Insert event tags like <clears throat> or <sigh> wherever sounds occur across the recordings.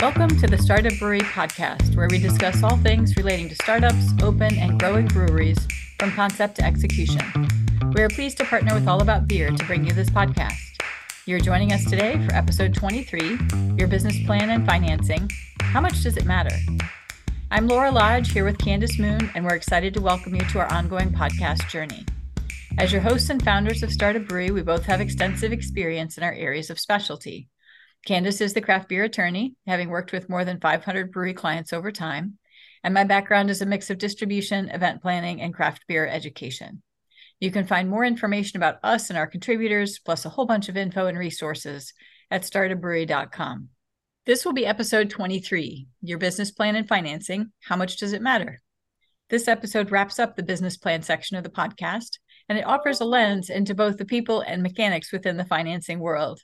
Welcome to the Startup Brewery podcast, where we discuss all things relating to startups, open, and growing breweries from concept to execution. We are pleased to partner with All About Beer to bring you this podcast. You're joining us today for episode 23 Your Business Plan and Financing. How much does it matter? I'm Laura Lodge here with Candace Moon, and we're excited to welcome you to our ongoing podcast journey. As your hosts and founders of Startup Brewery, we both have extensive experience in our areas of specialty. Candace is the craft beer attorney, having worked with more than 500 brewery clients over time. And my background is a mix of distribution, event planning, and craft beer education. You can find more information about us and our contributors, plus a whole bunch of info and resources at startabrewery.com. This will be episode 23 Your Business Plan and Financing. How much does it matter? This episode wraps up the business plan section of the podcast, and it offers a lens into both the people and mechanics within the financing world.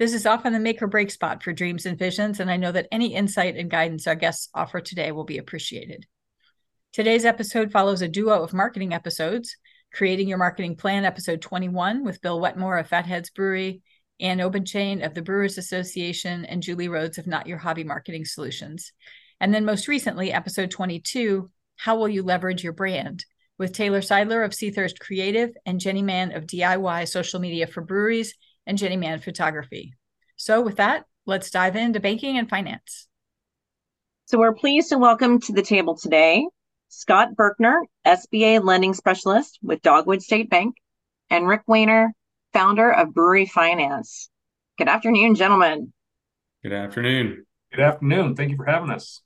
This is often the make or break spot for dreams and visions, and I know that any insight and guidance our guests offer today will be appreciated. Today's episode follows a duo of marketing episodes Creating Your Marketing Plan, episode 21, with Bill Wetmore of Fatheads Brewery, Ann Obenchain of the Brewers Association, and Julie Rhodes of Not Your Hobby Marketing Solutions. And then most recently, episode 22, How Will You Leverage Your Brand? with Taylor Seidler of Seathirst Creative and Jenny Mann of DIY Social Media for Breweries and Jenny Mann Photography. So, with that, let's dive into banking and finance. So, we're pleased to welcome to the table today Scott Birkner, SBA lending specialist with Dogwood State Bank, and Rick Wehner, founder of Brewery Finance. Good afternoon, gentlemen. Good afternoon. Good afternoon. Thank you for having us.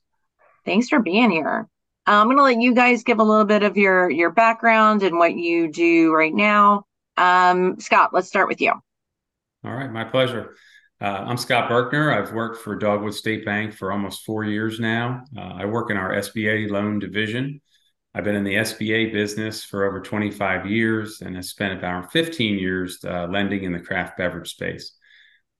Thanks for being here. I'm going to let you guys give a little bit of your your background and what you do right now. Um, Scott, let's start with you. All right, my pleasure. Uh, I'm Scott Birkner. I've worked for Dogwood State Bank for almost four years now. Uh, I work in our SBA loan division. I've been in the SBA business for over 25 years and have spent about 15 years uh, lending in the craft beverage space.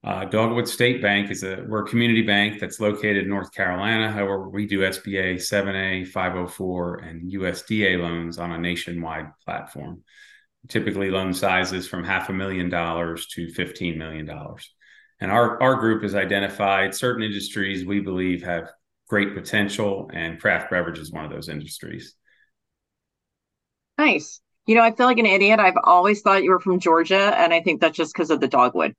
Uh, Dogwood State Bank is a we're a community bank that's located in North Carolina. However, we do SBA 7A, 504, and USDA loans on a nationwide platform typically loan sizes from half a million dollars to $15 million. And our, our group has identified certain industries we believe have great potential, and craft beverage is one of those industries. Nice. You know, I feel like an idiot. I've always thought you were from Georgia, and I think that's just because of the dogwood.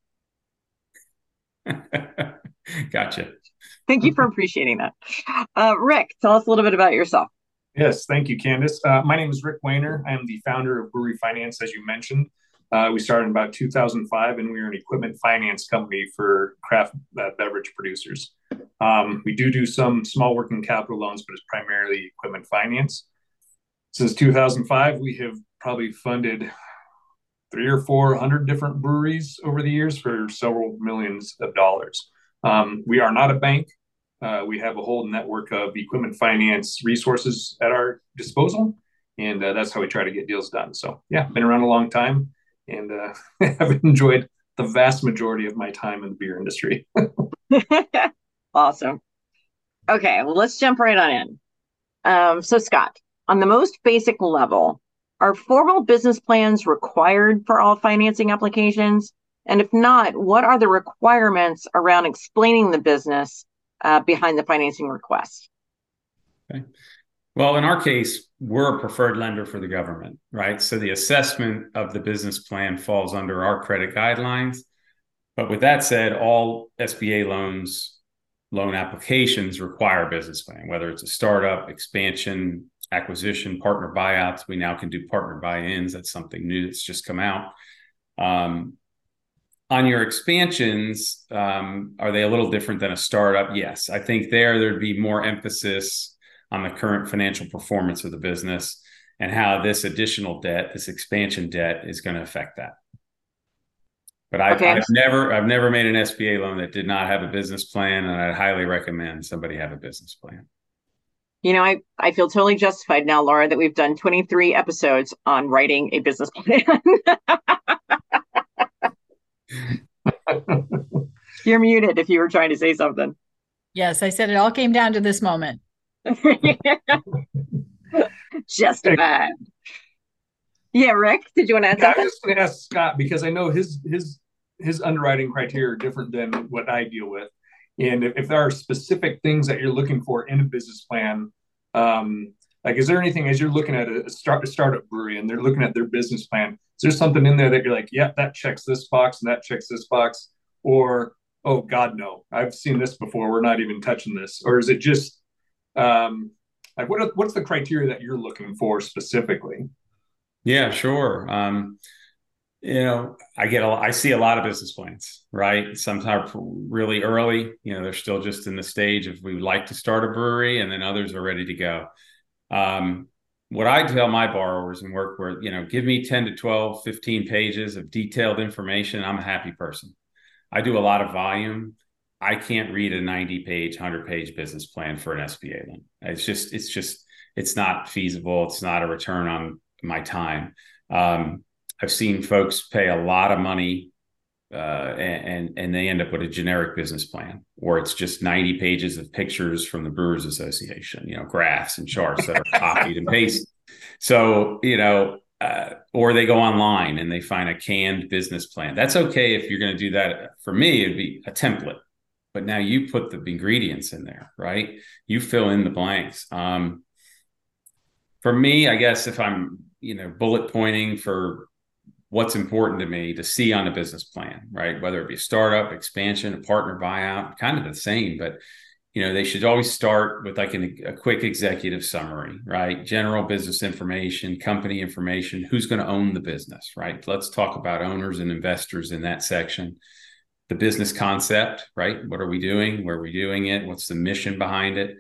<laughs> gotcha. Thank you for appreciating that. Uh, Rick, tell us a little bit about yourself. Yes, thank you, Candace. Uh, my name is Rick Wehner. I am the founder of Brewery Finance, as you mentioned. Uh, we started in about 2005, and we are an equipment finance company for craft uh, beverage producers. Um, we do do some small working capital loans, but it's primarily equipment finance. Since 2005, we have probably funded three or four hundred different breweries over the years for several millions of dollars. Um, we are not a bank. Uh, we have a whole network of equipment finance resources at our disposal, and uh, that's how we try to get deals done. So, yeah, been around a long time, and uh, <laughs> have enjoyed the vast majority of my time in the beer industry. <laughs> awesome. Okay, well, let's jump right on in. Um, so, Scott, on the most basic level, are formal business plans required for all financing applications? And if not, what are the requirements around explaining the business uh, behind the financing request. Okay. Well, in our case, we're a preferred lender for the government, right? So the assessment of the business plan falls under our credit guidelines. But with that said, all SBA loans, loan applications require business plan, whether it's a startup, expansion, acquisition, partner buyouts. We now can do partner buy ins. That's something new that's just come out. Um, on your expansions, um, are they a little different than a startup? Yes, I think there there'd be more emphasis on the current financial performance of the business and how this additional debt, this expansion debt, is going to affect that. But I've, okay. I've, never, I've never made an SBA loan that did not have a business plan, and I'd highly recommend somebody have a business plan. You know, I, I feel totally justified now, Laura, that we've done 23 episodes on writing a business plan. <laughs> <laughs> You're muted if you were trying to say something. Yes, I said it all came down to this moment. <laughs> Justified. Yeah, Rick, did you want to add yeah, something? I was just going to ask Scott because I know his his his underwriting criteria are different than what I deal with, And if, if there are specific things that you're looking for in a business plan, um, like is there anything as you're looking at a, start, a startup brewery and they're looking at their business plan, is there something in there that you're like, yeah, that checks this box and that checks this box? Or, oh God, no, I've seen this before. We're not even touching this. Or is it just um, like what what's the criteria that you're looking for specifically? Yeah, sure. Um, you know, I get a, I see a lot of business plans, right? Sometimes really early. You know, they're still just in the stage of we would like to start a brewery, and then others are ready to go. Um, what I tell my borrowers and work with, you know, give me 10 to 12, 15 pages of detailed information. I'm a happy person. I do a lot of volume. I can't read a 90 page, 100 page business plan for an SBA loan. It's just, it's just, it's not feasible. It's not a return on my time. Um, I've seen folks pay a lot of money uh, and and they end up with a generic business plan, or it's just 90 pages of pictures from the Brewers Association, you know, graphs and charts that are copied and pasted. So, you know, uh, or they go online and they find a canned business plan. That's okay if you're going to do that. For me, it'd be a template but now you put the ingredients in there, right? You fill in the blanks. Um, for me, I guess if I'm, you know, bullet pointing for what's important to me to see on a business plan, right? Whether it be a startup, expansion, a partner buyout, kind of the same, but you know, they should always start with like an, a quick executive summary, right? General business information, company information, who's going to own the business, right? Let's talk about owners and investors in that section the business concept, right? What are we doing? Where are we doing it? What's the mission behind it?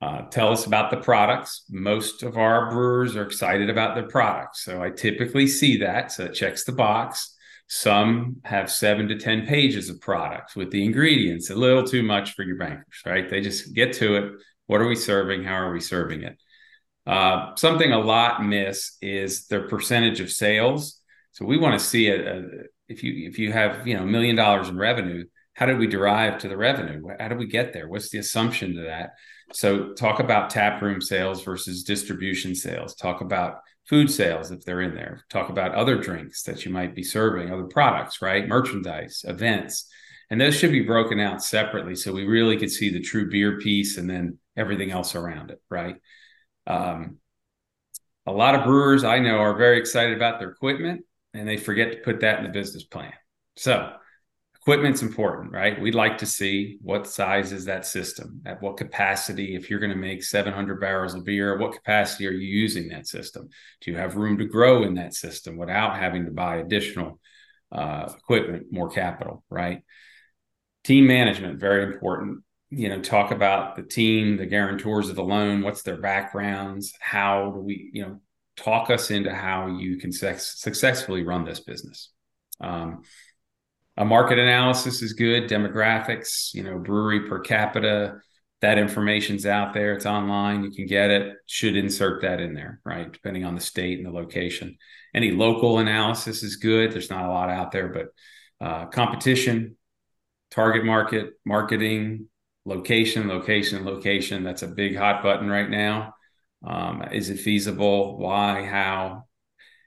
Uh, tell us about the products. Most of our brewers are excited about their products. So I typically see that. So it checks the box. Some have seven to 10 pages of products with the ingredients, a little too much for your bankers, right? They just get to it. What are we serving? How are we serving it? Uh, something a lot miss is their percentage of sales. So we want to see a if you if you have you know a million dollars in revenue how did we derive to the revenue how did we get there what's the assumption to that so talk about tap room sales versus distribution sales. Talk about food sales if they're in there. Talk about other drinks that you might be serving other products right? Merchandise events. And those should be broken out separately so we really could see the true beer piece and then everything else around it right? Um, a lot of brewers i know are very excited about their equipment and they forget to put that in the business plan. So equipment's important, right? We'd like to see what size is that system, at what capacity. If you're going to make 700 barrels of beer, what capacity are you using that system? Do you have room to grow in that system without having to buy additional uh, equipment, more capital, right? Team management, very important. You know, talk about the team, the guarantors of the loan, what's their backgrounds, how do we, you know, talk us into how you can successfully run this business. Um, a market analysis is good, demographics, you know, brewery per capita, that information's out there. It's online. You can get it. Should insert that in there, right? Depending on the state and the location. Any local analysis is good. There's not a lot out there, but uh, competition, target market, marketing, location, location, location. That's a big hot button right now. Um, is it feasible? Why? How?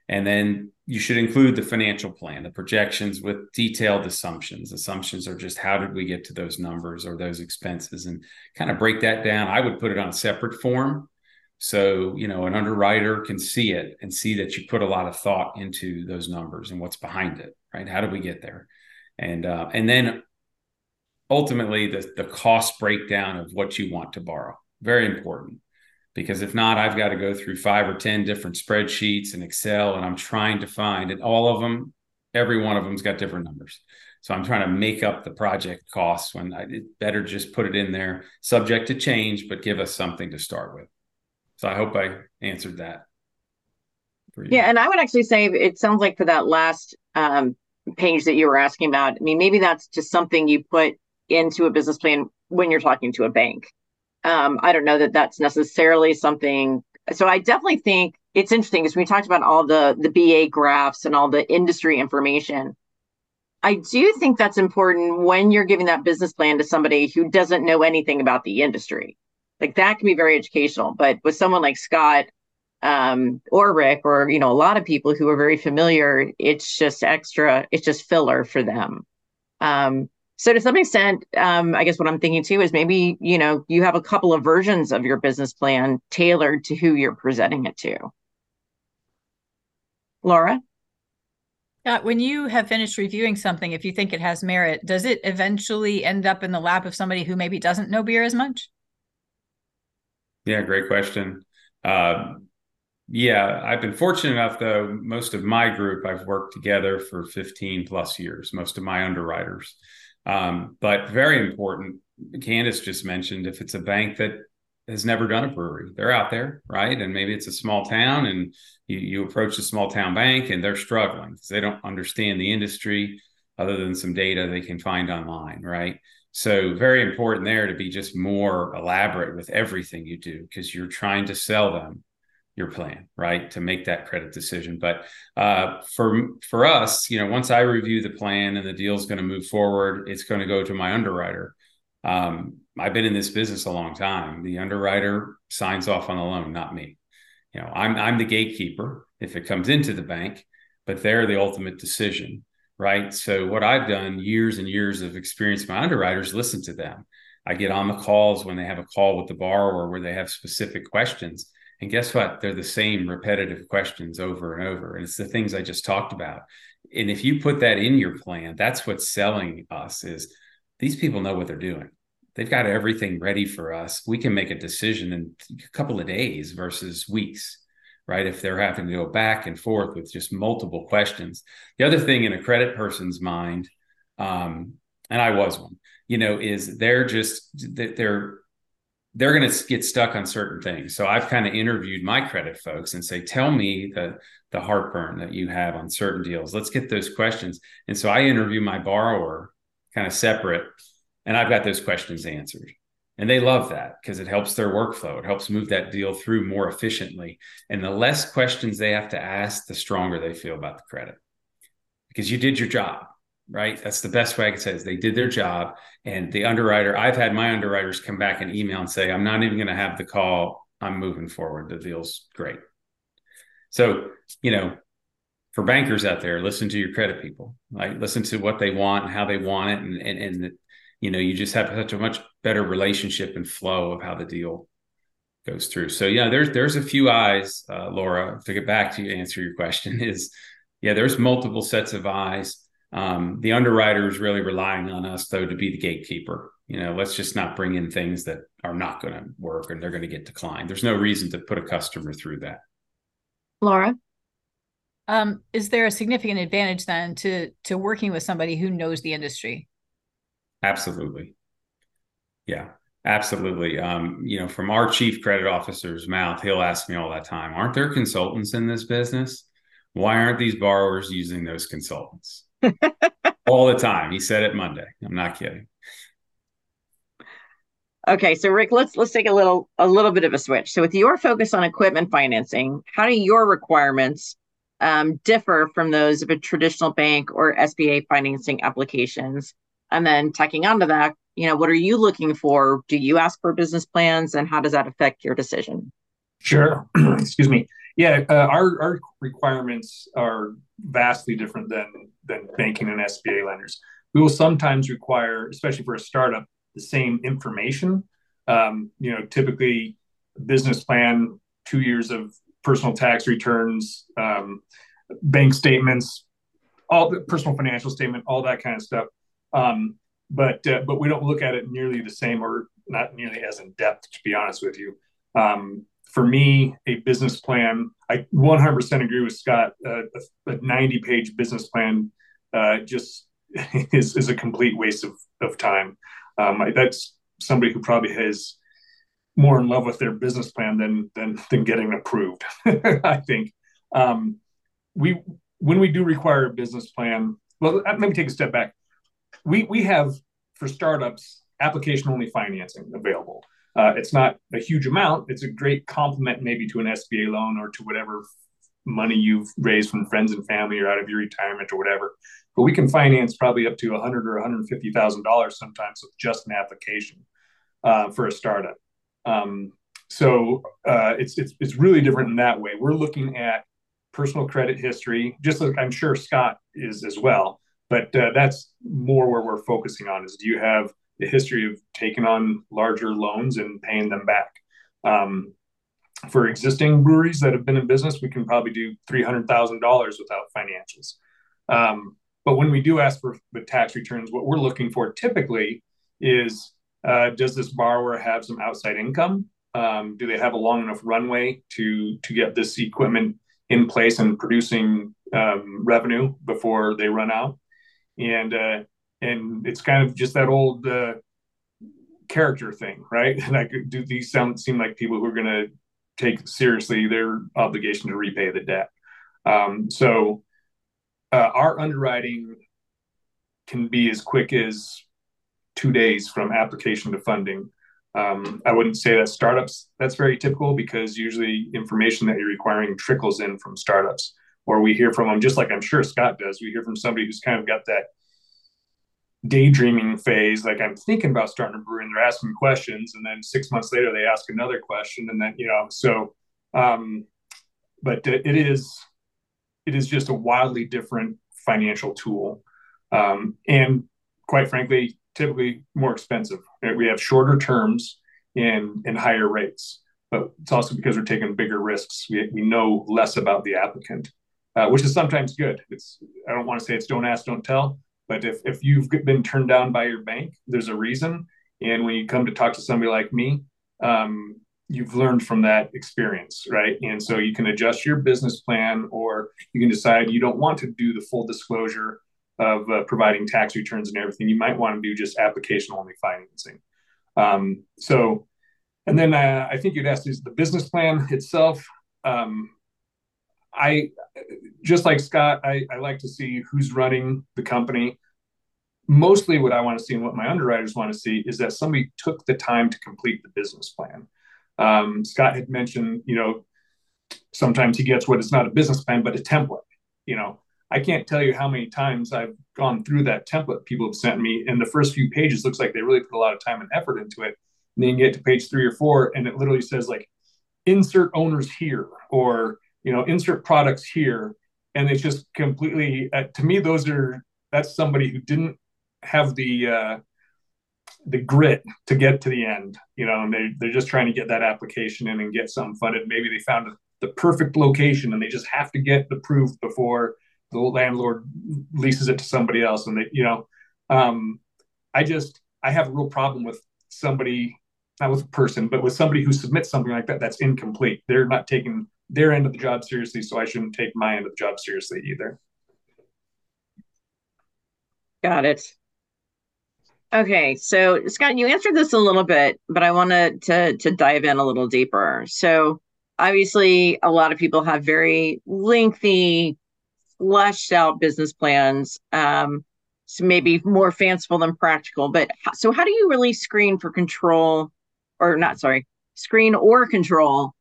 And then you should include the financial plan, the projections with detailed assumptions. Assumptions are just how did we get to those numbers or those expenses and kind of break that down. I would put it on a separate form. So, you know, an underwriter can see it and see that you put a lot of thought into those numbers and what's behind it, right? How did we get there? And uh, and then ultimately the the cost breakdown of what you want to borrow. Very important because if not i've got to go through five or ten different spreadsheets and excel and i'm trying to find and all of them every one of them's got different numbers. So i'm trying to make up the project costs when i better just put it in there subject to change but give us something to start with. So i hope i answered that yeah and i would actually say it sounds like for that last um, page that you were asking about i mean maybe that's just something you put into a business plan when you're talking to a bank um, I don't know that that's necessarily something. So I definitely think it's interesting because we talked about all the the BA graphs and all the industry information. I do think that's important when you're giving that business plan to somebody who doesn't know anything about the industry. Like that can be very educational, but with someone like Scott um, or Rick, or you know, a lot of people who are very familiar, it's just extra. It's just filler for them. Um, So to some extent, um, I guess what I'm thinking too is maybe you know you have a couple of versions of your business plan tailored to who you're presenting it to. Laura. Yeah, when you have finished reviewing something, if you think it has merit, does it eventually end up in the lap of somebody who maybe doesn't know beer as much? Yeah, great question. Uh, yeah, I've been fortunate enough, though, most of my group, I've worked together for 15 plus years, most of my underwriters. Um, but very important, Candace just mentioned if it's a bank that has never done a brewery, they're out there, right? And maybe it's a small town and you, you approach a small town bank and they're struggling because they don't understand the industry other than some data they can find online, right? So very important there to be just more elaborate with everything you do because you're trying to sell them your plan, right? To make that credit decision. But uh, for for us, you know, once I review the plan and the deal is going to move forward, it's going to go to my underwriter. Um, I've been in this business a long time. The underwriter signs off on the loan, not me. You know, I'm I'm the gatekeeper if it comes into the bank, but they're the ultimate decision, right? So what I've done years and years of experience, my underwriters listen to them. I get on the calls when they have a call with the borrower where they have specific questions. And guess what? They're the same repetitive questions over and over. And it's the things I just talked about. And if you put that in your plan, that's what's selling us is these people know what they're doing they've got everything ready for us. We can make a decision in a couple of days versus weeks, right? If they're having to go back and forth with just multiple questions. The other thing in a credit person's mind, um, and I was one, you know, is they're just they're they're going to get stuck on certain things. So I've kind of interviewed my credit folks and say, tell me the the heartburn that you have on certain deals. Let's get those questions. And so I interview my borrower kind of separate and I've got those questions answered. And they love that because it helps their workflow. It helps move that deal through more efficiently. And the less questions they have to ask, the stronger they feel about the credit because you did your job, right? That's the best way I can say is they did their job. And the underwriter, I've had my underwriters come back and email and say, I'm not even going to have the call. I'm moving forward. The deal's great. So, you know, for bankers out there, listen to your credit people, like listen to what they want and how they want it. And, and, and you know you just have such a much better relationship and flow of how the deal goes through so yeah there's there's a few eyes uh, laura to get back to you answer your question <laughs> is yeah there's multiple sets of eyes um, the underwriter is really relying on us though to be the gatekeeper you know let's just not bring in things that are not going to work and they're going to get declined there's no reason to put a customer through that laura um, is there a significant advantage then to to working with somebody who knows the industry Absolutely. Yeah, absolutely. Um, you know, from our chief credit officer's mouth, he'll ask me all that time, aren't there consultants in this business? Why aren't these borrowers using those consultants? <laughs> all the time. He said it Monday. I'm not kidding. Okay, so Rick, let's let's take a little a little bit of a switch. So with your focus on equipment financing, how do your requirements um, differ from those of a traditional bank or SBA financing applications? And then tacking onto that, you know, what are you looking for? Do you ask for business plans and how does that affect your decision? Sure. <clears throat> Excuse me. Yeah, uh, our, our requirements are vastly different than than banking and SBA lenders. We will sometimes require, especially for a startup, the same information. Um, you know, typically business plan, two years of personal tax returns, um, bank statements, all the personal financial statement, all that kind of stuff. Um, but uh, but we don't look at it nearly the same or not nearly as in depth, to be honest with you. Um, for me, a business plan, I 100% agree with Scott. Uh, a, 90 page business plan uh, just <laughs> is, is a complete waste of, of time. Um, that's somebody who probably has more in love with their business plan than than, than getting approved. <laughs> I think um, we when we do require a business plan. Well, let me take a step back we we have for startups application only financing available. Uh, it's not a huge amount. It's a great complement maybe to an SBA loan or to whatever money you've raised from friends and family or out of your retirement or whatever. But we can finance probably up to a hundred or one hundred fifty thousand dollars sometimes with just an application uh, for a startup. Um, so uh, it's, it's it's really different in that way. We're looking at personal credit history, just like I'm sure Scott is as well but uh, that's more where we're focusing on is do you have the history of taking on larger loans and paying them back. Um, for existing breweries that have been in business we can probably do $300000 without financials. Um, but when we do ask for the tax returns what we're looking for typically is uh, does this borrower have some outside income? Um, do they have a long enough runway to to get this equipment in place and producing um, revenue before they run out? And uh, and it's kind of just that old uh, character thing, right? <laughs> like, do these sound seem like people who are going to take seriously their obligation to repay the debt? Um, so uh, our underwriting can be as quick as two days from application to funding. Um, I wouldn't say that startups that's very typical because usually information that you're requiring trickles in from startups, or we hear from them just like I'm sure Scott does. We hear from somebody who's kind of got that daydreaming phase, like I'm thinking about starting a brewery, and they're asking questions, and then six months later they ask another question, and then you know, so. Um, but it is it is just a wildly different financial tool, um, and quite frankly, typically more expensive. We have shorter terms and and higher rates, but it's also because we're taking bigger risks. We we know less about the applicant, uh, which is sometimes good. It's I don't want to say it's don't ask, don't tell, but if if you've been turned down by your bank, there's a reason. And when you come to talk to somebody like me, um, you've learned from that experience, right? And so you can adjust your business plan, or you can decide you don't want to do the full disclosure of uh, providing tax returns and everything, you might want to do just application only financing. Um, so, and then uh, I think you'd ask is the business plan itself. Um, I just like Scott, I, I like to see who's running the company. Mostly, what I want to see and what my underwriters want to see is that somebody took the time to complete the business plan. Um, Scott had mentioned, you know, sometimes he gets what is not a business plan but a template. You know, I can't tell you how many times I've gone through that template people have sent me, and the first few pages looks like they really put a lot of time and effort into it. And then you get to page three or four, and it literally says like, insert owners here, or you know, insert products here, and it's just completely. Uh, to me, those are that's somebody who didn't have the uh, the grit to get to the end, you know, and they they're just trying to get that application in and get something funded. Maybe they found the perfect location and they just have to get approved before the landlord leases it to somebody else and they you know um, i just i have a real problem with somebody not with a person but with somebody who submits something like that that's incomplete. They're not taking their end of the job seriously so i shouldn't take my end of the job seriously either. Got it. Okay so scott you answered this a little bit but i wanted to to dive in a little deeper. So obviously a lot of people have very lengthy fleshed out business plans um, so maybe more fanciful than practical but so how do you really screen for control or not sorry screen or control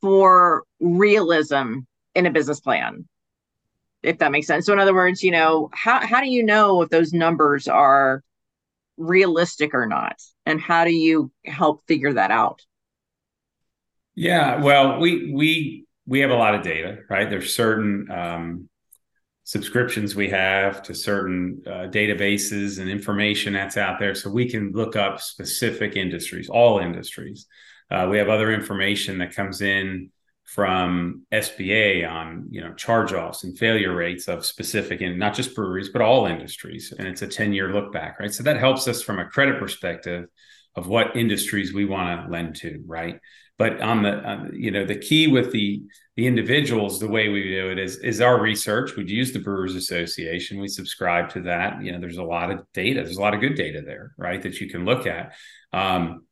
for realism in a business plan if that makes sense. So in other words you know how, how do you know if those numbers are realistic or not? And how do you help figure that out? Yeah well we we we have a lot of data right? There's certain um, subscriptions we have to certain uh, databases and information that's out there so we can look up specific industries all industries. Uh, we have other information that comes in from sba on you know charge-offs and failure rates of specific and not just breweries but all industries and it's a 10 year look back right? So that helps us from a credit perspective of what industries we want to lend to right? But on the on, you know the key with the the individuals the way we do it is is our research we'd use the brewers association we subscribe to that you know there's a lot of data there's a lot of good data there right that you can look at um,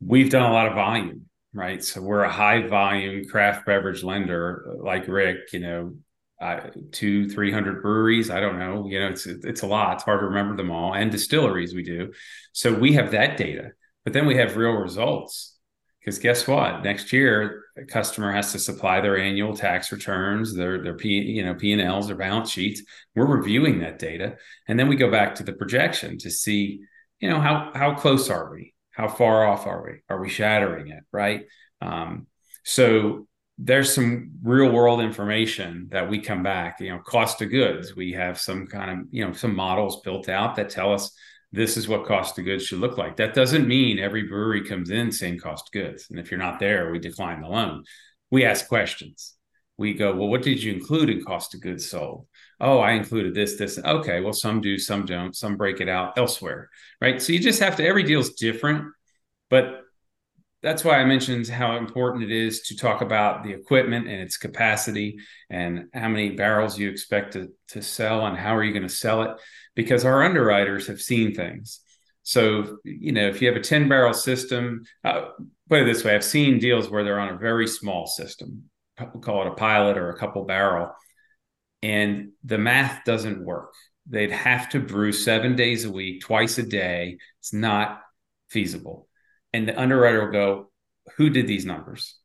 we've done a lot of volume right so we're a high volume craft beverage lender like rick you know uh, two, three hundred breweries. I don't know. You know, it's it's a lot. It's hard to remember them all. And distilleries, we do. So we have that data, but then we have real results. Because guess what? Next year, customer has to supply their annual tax returns, their their P, you know P and Ls, their balance sheets. We're reviewing that data, and then we go back to the projection to see, you know, how how close are we? How far off are we? Are we shattering it? Right. Um, so there's some real world information that we come back you know cost of goods we have some kind of you know some models built out that tell us this is what cost of goods should look like. That doesn't mean every brewery comes in saying cost of goods. And if you're not there we decline the loan. We ask questions. We go well what did you include in cost of goods sold? Oh i included this this. Okay well some do some don't some break it out elsewhere right? So you just have to every deal is different but that's why I mentioned how important it is to talk about the equipment and its capacity and how many barrels you expect to, to sell and how are you going to sell it because our underwriters have seen things. So, you know, if you have a 10 barrel system, uh, put it this way, I've seen deals where they're on a very small system, call it a pilot or a couple barrel, and the math doesn't work. They'd have to brew seven days a week, twice a day. It's not feasible and the underwriter will go, Who did these numbers?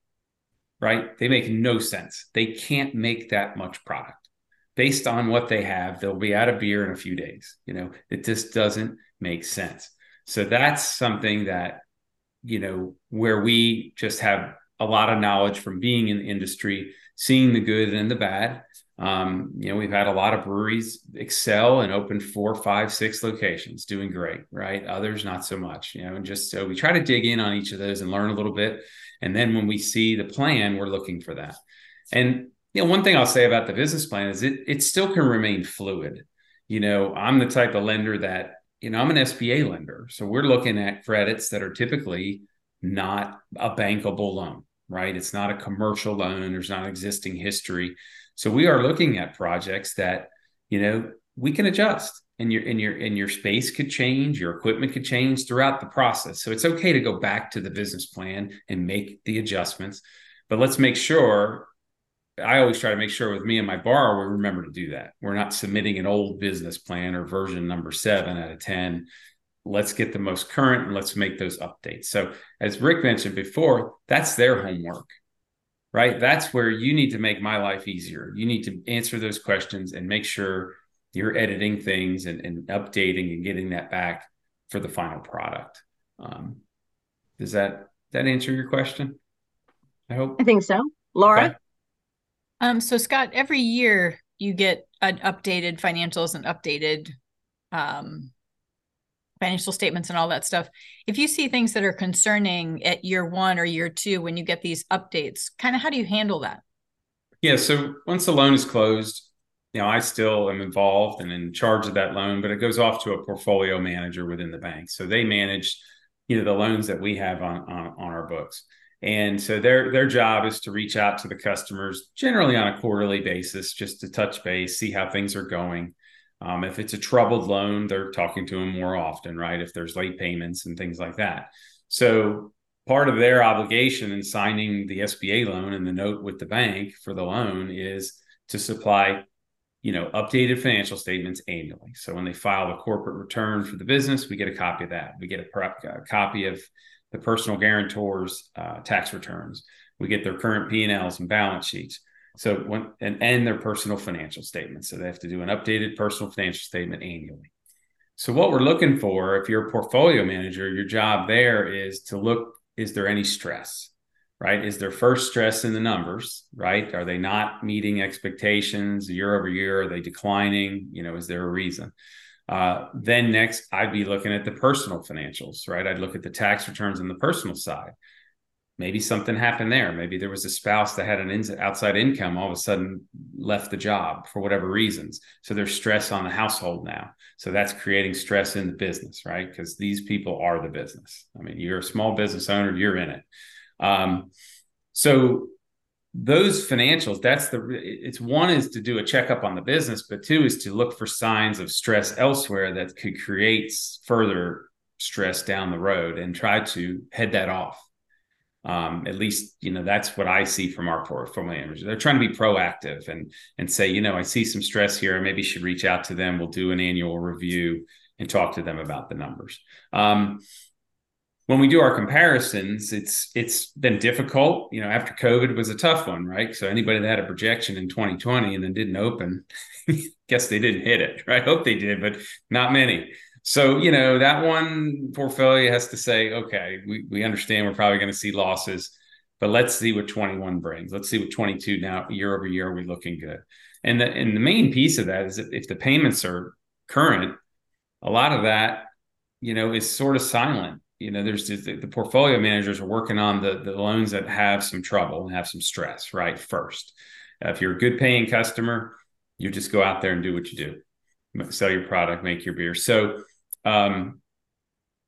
Right? They make no sense. They can't make that much product based on what they have. They'll be out of beer in a few days. You know, it just doesn't make sense. So that's something that, you know, where we just have a lot of knowledge from being in the industry, seeing the good and the bad, um, you know, we've had a lot of breweries excel and open four, five, six locations, doing great, right? Others not so much, you know, and just so we try to dig in on each of those and learn a little bit. And then when we see the plan, we're looking for that. And you know, one thing I'll say about the business plan is it it still can remain fluid. You know, I'm the type of lender that, you know, I'm an SBA lender. So we're looking at credits that are typically not a bankable loan, right? It's not a commercial loan, there's not existing history. So we are looking at projects that, you know, we can adjust and your and your and your space could change, your equipment could change throughout the process. So it's okay to go back to the business plan and make the adjustments. But let's make sure I always try to make sure with me and my borrower, we remember to do that. We're not submitting an old business plan or version number seven out of 10. Let's get the most current and let's make those updates. So, as Rick mentioned before, that's their homework right? That's where you need to make my life easier. You need to answer those questions and make sure you're editing things and, and updating and getting that back for the final product. Um, does that that answer your question? I hope. I think so. Laura. Okay. Um, so Scott, every year you get an updated financials and updated um, financial statements and all that stuff. If you see things that are concerning at year one or year two when you get these updates, kind of how do you handle that? Yeah. So once the loan is closed, you know, I still am involved and in charge of that loan, but it goes off to a portfolio manager within the bank. So they manage, you know, the loans that we have on on, on our books. And so their their job is to reach out to the customers generally on a quarterly basis, just to touch base, see how things are going. Um, if it's a troubled loan, they're talking to them more often, right? If there's late payments and things like that. So part of their obligation in signing the SBA loan and the note with the bank for the loan is to supply, you know, updated financial statements annually. So when they file the corporate return for the business, we get a copy of that. We get a, a copy of the personal guarantors' uh, tax returns. We get their current P and Ls and balance sheets. So when and and their personal financial statements. So they have to do an updated personal financial statement annually. So what we're looking for, if you're a portfolio manager, your job there is to look: is there any stress? Right? Is there first stress in the numbers? Right? Are they not meeting expectations year over year? Are they declining? You know, is there a reason? Uh, then next, I'd be looking at the personal financials, right? I'd look at the tax returns on the personal side maybe something happened there. Maybe there was a spouse that had an in- outside income all of a sudden left the job for whatever reasons. So there's stress on the household now. So that's creating stress in the business, right? Because these people are the business. I mean, you're a small business owner, you're in it. Um, so those financials, that's the it's one is to do a checkup on the business, but two is to look for signs of stress elsewhere that could create further stress down the road and try to head that off um, at least you know that's what I see from our portfolio managers. They're trying to be proactive and and say, you know, I see some stress here. I maybe should reach out to them. We'll do an annual review and talk to them about the numbers. Um, when we do our comparisons, it's it's been difficult. You know, after COVID was a tough one, right? So anybody that had a projection in 2020 and then didn't open, <laughs> guess they didn't hit it. Right? Hope they did, but not many. So, you know, that one portfolio has to say, okay, we, we understand we're probably going to see losses. but let's see what 21 brings. Let's see what 22 now year over year are we looking good. And the and the main piece of that is if the payments are current, a lot of that, you know, is sort of silent. You know, there's the, the portfolio managers are working on the the loans that have some trouble and have some stress, right? First, if you're a good paying customer, you just go out there and do what you do, sell your product, make your beer. So um,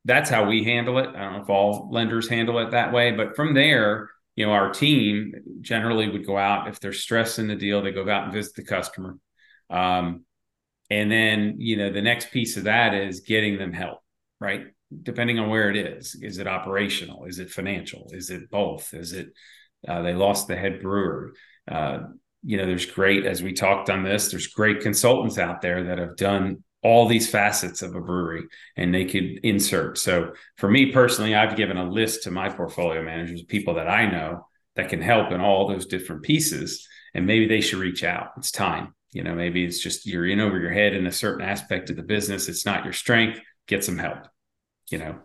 that's how we handle it. I don't know if all lenders handle it that way, but from there, you know, our team generally would go out if there's stress in the deal, they go out and visit the customer. Um, and then, you know, the next piece of that is getting them help, right? Depending on where it is. Is it operational? Is it financial? Is it both? Is it uh, they lost the head brewer? Uh, you know, there's great, as we talked on this, there's great consultants out there that have done all these facets of a brewery and they could insert. So for me personally, I've given a list to my portfolio managers, people that I know that can help in all those different pieces. And maybe they should reach out. It's time. You know, maybe it's just you're in over your head in a certain aspect of the business. It's not your strength. Get some help, you know.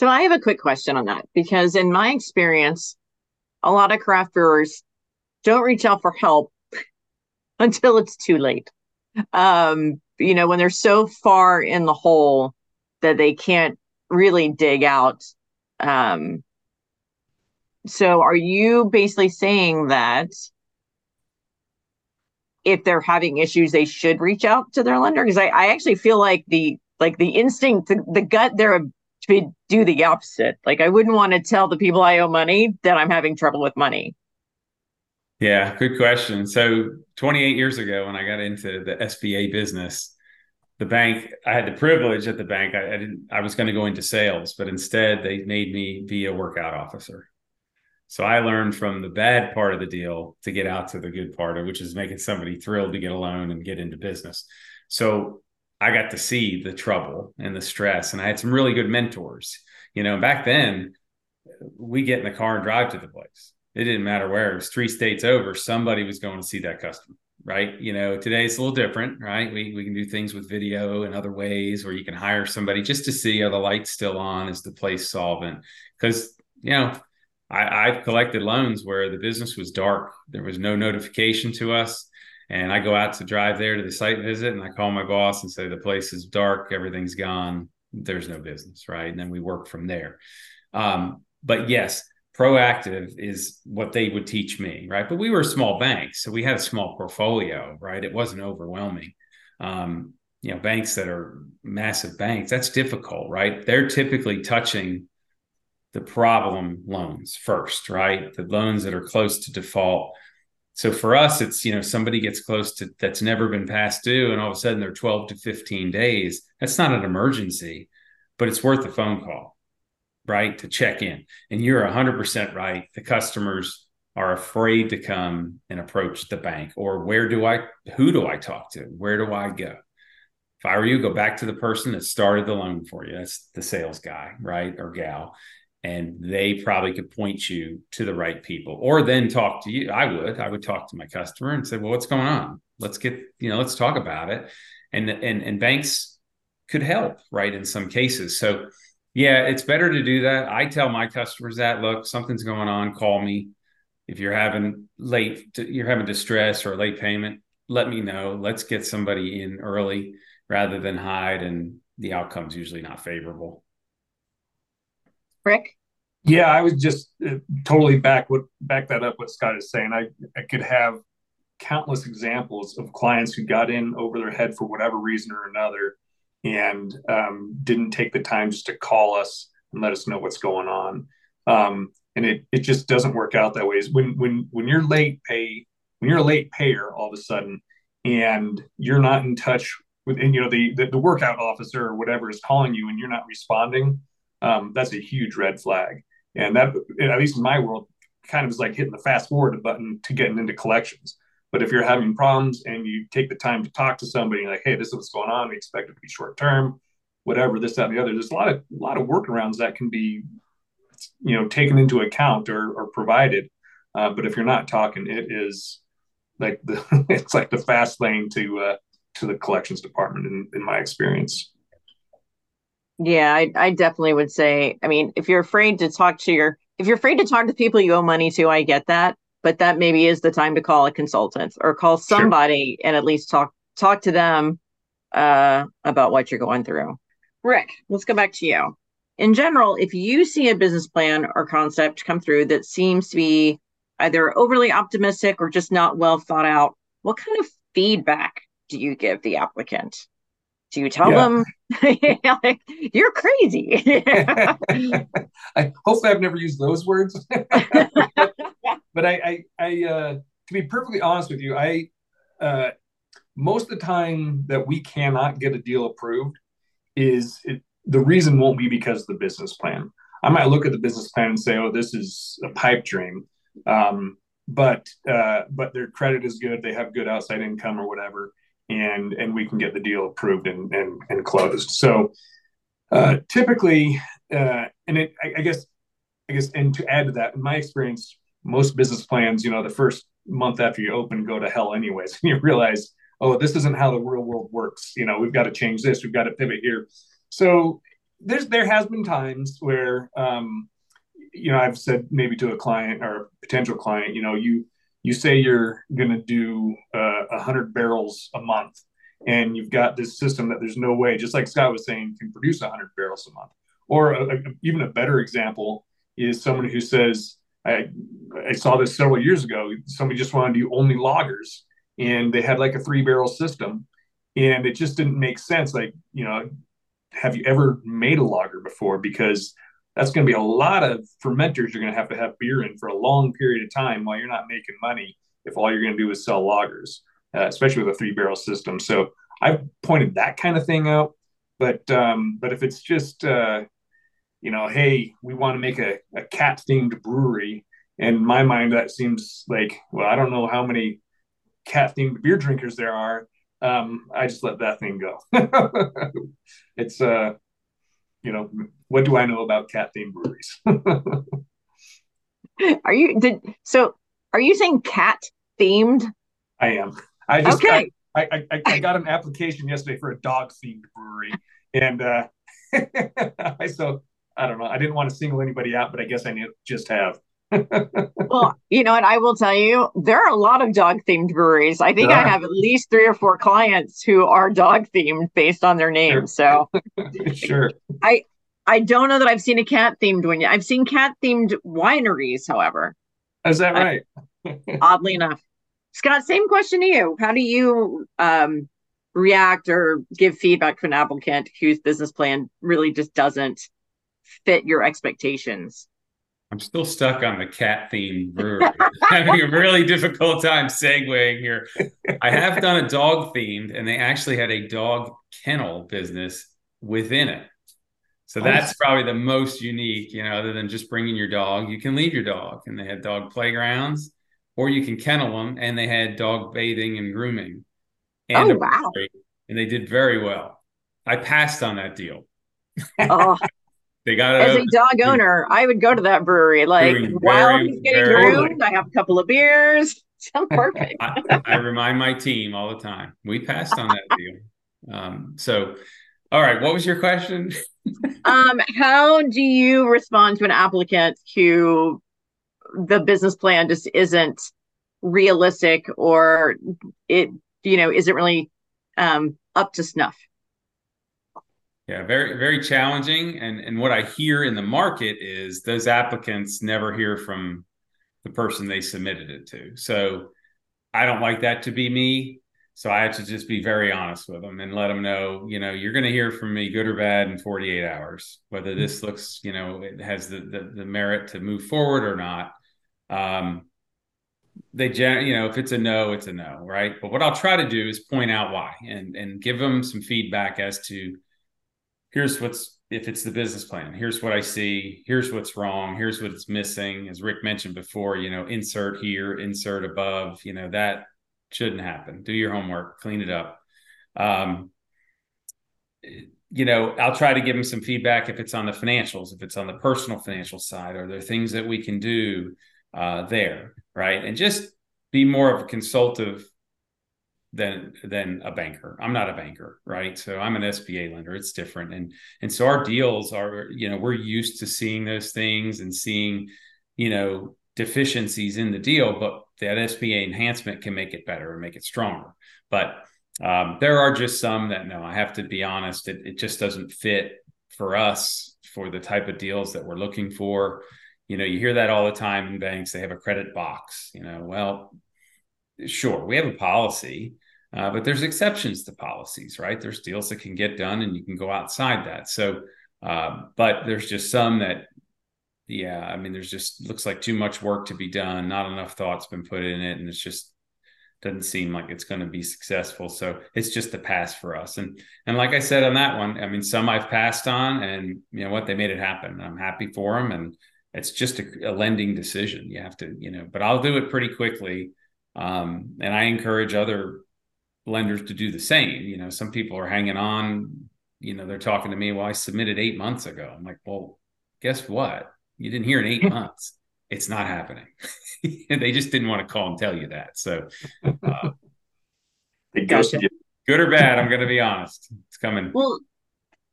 So I have a quick question on that because in my experience, a lot of craft brewers don't reach out for help <laughs> until it's too late um, you know, when they're so far in the hole that they can't really dig out. Um, so are you basically saying that if they're having issues, they should reach out to their lender? Because I, I actually feel like the like the instinct, the, the gut there to do the opposite. Like I wouldn't want to tell the people I owe money that I'm having trouble with money. Yeah, good question. So 28 years ago, when I got into the SBA business, the bank, I had the privilege at the bank. I, I didn't, I was going to go into sales, but instead they made me be a workout officer. So I learned from the bad part of the deal to get out to the good part of which is making somebody thrilled to get a loan and get into business. So I got to see the trouble and the stress, and I had some really good mentors. You know, back then we get in the car and drive to the place it didn't matter where it was three states over somebody was going to see that customer right? You know today it's a little different right? We, we can do things with video and other ways where you can hire somebody just to see are the lights still on? Is the place solvent? Because you know I, i've collected loans where the business was dark. There was no notification to us. And i go out to drive there to the site visit and i call my boss and say the place is dark everything's gone there's no business right? And then we work from there. Um, but yes proactive is what they would teach me right? But we were a small bank so we had a small portfolio right? It wasn't overwhelming. Um, you know banks that are massive banks that's difficult right? They're typically touching the problem loans first right? The loans that are close to default. So for us it's you know somebody gets close to that's never been past due and all of a sudden they're 12 to 15 days. That's not an emergency but it's worth a phone call right to check in. And you're 100% right. The customers are afraid to come and approach the bank or where do i who do i talk to? Where do i go? If i were you go back to the person that started the loan for you. That's the sales guy right or gal. And they probably could point you to the right people or then talk to you. I would. I would talk to my customer and say well what's going on? Let's get you know let's talk about it. And and and banks could help right in some cases. So yeah, it's better to do that. I tell my customers that look, something's going on, call me. If you're having late, you're having distress or late payment, let me know. Let's get somebody in early rather than hide, and the outcome's usually not favorable. Rick? Yeah, I was just uh, totally back what back that up what Scott is saying. I I could have countless examples of clients who got in over their head for whatever reason or another and um, didn't take the time just to call us and let us know what's going on. Um, and it, it just doesn't work out that way. When when when you're late pay, when you're a late payer, all of a sudden, and you're not in touch with, and, you know, the, the, the workout officer or whatever is calling you, and you're not responding, um, that's a huge red flag. And that, at least in my world, kind of is like hitting the fast forward button to getting into collections. But if you're having problems and you take the time to talk to somebody, like, hey, this is what's going on. We expect it to be short term, whatever, this, that, and the other. There's a lot of a lot of workarounds that can be, you know, taken into account or, or provided. Uh, but if you're not talking, it is like the <laughs> it's like the fast lane to uh, to the collections department in, in my experience. Yeah, I, I definitely would say. I mean, if you're afraid to talk to your if you're afraid to talk to people you owe money to, I get that. But that maybe is the time to call a consultant or call somebody sure. and at least talk talk to them uh, about what you're going through. Rick, let's go back to you. In general, if you see a business plan or concept come through that seems to be either overly optimistic or just not well thought out, what kind of feedback do you give the applicant? Do you tell yeah. them <laughs> like, you're crazy? <laughs> I hopefully I've never used those words. <laughs> but I, I, I uh, to be perfectly honest with you, I uh, most of the time that we cannot get a deal approved is it, the reason won't be because of the business plan. I might look at the business plan and say, "Oh, this is a pipe dream," um, but uh, but their credit is good, they have good outside income or whatever, and and we can get the deal approved and and, and closed. So uh, typically, uh, and it, I, I, guess I guess and to add to that, in my experience, most business plans, you know, the first month after you open go to hell anyways, <laughs> and you realize, oh, this isn't how the real world works. You know, we've got to change this, we've got to pivot here. So there's there has been times where um, you know I've said maybe to a client or a potential client, you know, you you say you're going to do uh, a uh, hundred barrels a month, and you've got this system that there's no way, just like Scott was saying, can produce a hundred barrels a month. Or a, a, even a better example is someone who says, I, I saw this several years ago. Somebody just wanted to do only lagers, and they had like a three barrel system, and it just didn't make sense. Like, you know, have you ever made a lager before? Because that's going to be a lot of fermenters you're going to have to have beer in for a long period of time while you're not making money if all you're going to do is sell lagers, uh, especially with a three barrel system. So I've pointed that kind of thing out. But um, but if it's just uh, you know, hey, we want to make a, a cat themed brewery, in my mind that seems like well, I don't know how many cat themed beer drinkers there are. Um, I just let that thing go. <laughs> it's uh, you know, what do I know about cat themed breweries? <laughs> are you did so? Are you saying cat themed? I am. I just okay. Got, I, I, I got an application yesterday for a dog themed brewery, and uh, <laughs> I so I don't know. I didn't want to single anybody out, but I guess I just have. <laughs> well, you know what? I will tell you, there are a lot of dog themed breweries. I think I have at least three or four clients who are dog themed based on their name. Sure. So, <laughs> sure. I I don't know that I've seen a cat themed one yet. I've seen cat themed wineries, however. Is that right? <laughs> oddly enough, Scott, same question to you. How do you um, react or give feedback to an applicant whose business plan really just doesn't fit your expectations? I'm still stuck on the cat theme brewery. <laughs> having a really difficult time segueing here. I have done a dog themed, and they actually had a dog kennel business within it. So that's probably the most unique, you know, other than just bringing your dog. You can leave your dog, and they had dog playgrounds, or you can kennel them, and they had dog bathing and grooming. And oh, wow. And they did very well. I passed on that deal. Oh, <laughs> They got it. As a dog owner, I would go to that brewery. Like while he's getting groomed, I have a couple of beers. <laughs> Sounds <laughs> perfect. I, I, remind my team all the time. We passed on that deal. Um, so, all right, what was your question? <laughs> um, how do you respond to an applicant who the business plan just isn't realistic or it, you know, isn't really um, up to snuff? Yeah, very very challenging. And and what I hear in the market is those applicants never hear from the person they submitted it to. So I don't like that to be me. So I have to just be very honest with them and let them know, you know, you're going to hear from me, good or bad, in 48 hours. Whether this looks, you know, it has the the, the merit to move forward or not. Um, they gen you know if it's a no it's a no right but what i'll try to do is point out why and and give them some feedback as to here's what's if it's the business plan here's what i see here's what's wrong here's what it's missing. As rick mentioned before you know insert here insert above you know that shouldn't happen. Do your homework clean it up. Um, you know i'll try to give them some feedback if it's on the financials if it's on the personal financial side. Are there things that we can do uh, there right? And just be more of a consultative than than a banker. I'm not a banker, right? So I'm an SBA lender. It's different, and and so our deals are, you know, we're used to seeing those things and seeing you know, deficiencies in the deal, but that SBA enhancement can make it better and make it stronger. But um, there are just some that no, I have to be honest, it, it just doesn't fit for us for the type of deals that we're looking for. You know, you hear that all the time in banks, they have a credit box. You know, well, sure, we have a policy, uh, but there's exceptions to policies, right? There's deals that can get done and you can go outside that. So, uh, but there's just some that, yeah, I mean, there's just looks like too much work to be done, not enough thought's been put in it, and it's just doesn't seem like it's going to be successful. So it's just a pass for us. And and like I said on that one, I mean, some I've passed on, and you know what, they made it happen. I'm happy for them, and it's just a, a lending decision. You have to, you know, but I'll do it pretty quickly. Um, and I encourage other lenders to do the same. You know, some people are hanging on. You know, they're talking to me. Well, I submitted eight months ago. I'm like, well, guess what? You didn't hear in eight <laughs> months. It's not happening. <laughs> they just didn't want to call and tell you that. So, uh, <laughs> gotcha. good or bad, I'm going to be honest. It's coming. Well,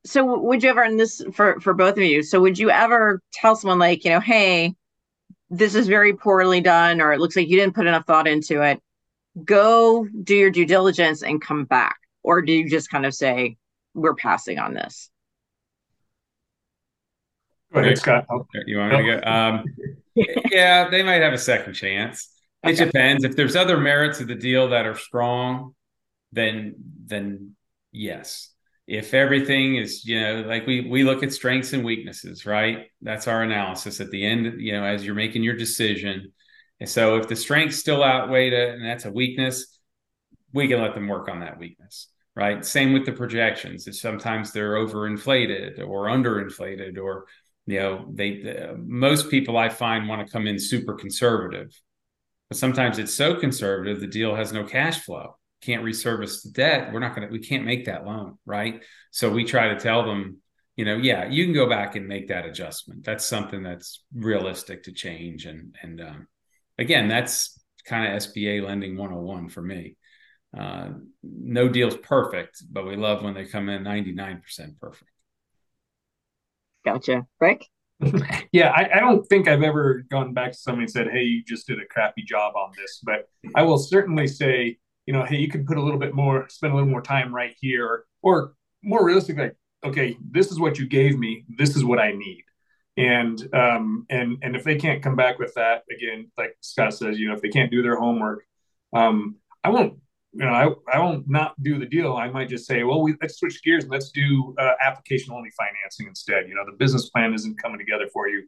so would you ever, and this for for both of you, so would you ever tell someone like, you know, hey, this is very poorly done, or it looks like you didn't put enough thought into it go do your due diligence and come back? Or do you just kind of say, we're passing on this? Go ahead, Scott. You want me to go? Um, <laughs> yeah, they might have a second chance. It okay. depends. If there's other merits of the deal that are strong, then then yes. If everything is, you know, like we we look at strengths and weaknesses, right? That's our analysis at the end, you know, as you're making your decision and so if the strengths still outweigh it and that's a weakness, we can let them work on that weakness. Right. Same with the projections. If sometimes they're overinflated or underinflated, or you know, they most people I find want to come in super conservative, but sometimes it's so conservative the deal has no cash flow, can't reservice the debt. We're not going to, we can't make that loan, right? So we try to tell them, you know, yeah, you can go back and make that adjustment. That's something that's realistic to change, and and um, again, that's kind of SBA lending 101 for me. Uh, no deal's perfect, but we love when they come in 99% perfect. Gotcha. Rick? <laughs> yeah, I, I, don't think I've ever gone back to somebody and said, hey, you just did a crappy job on this. But I will certainly say, you know, hey, you could put a little bit more, spend a little more time right here, or more realistically, like, okay, this is what you gave me. This is what I need and um, and and if they can't come back with that again, like Scott says, you know, if they can't do their homework, um, I won't. You know, I, I won't not do the deal. I might just say, well, we let's switch gears and let's do uh, application only financing instead. You know, the business plan isn't coming together for you.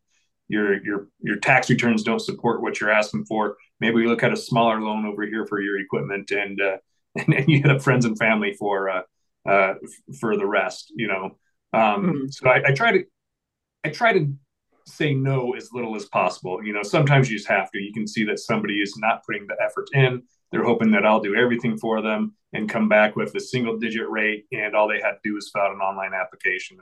Your your your tax returns don't support what you're asking for. Maybe we look at a smaller loan over here for your equipment, and uh, and, <laughs> and you hit up friends and family for uh, uh, for the rest. You know, um, mm-hmm. so I, I try to I try to say no as little as possible. You know, sometimes you just have to. You can see that somebody is not putting the effort in. They're hoping that I'll do everything for them and come back with a single digit rate, and all they had to do is fill out an online application.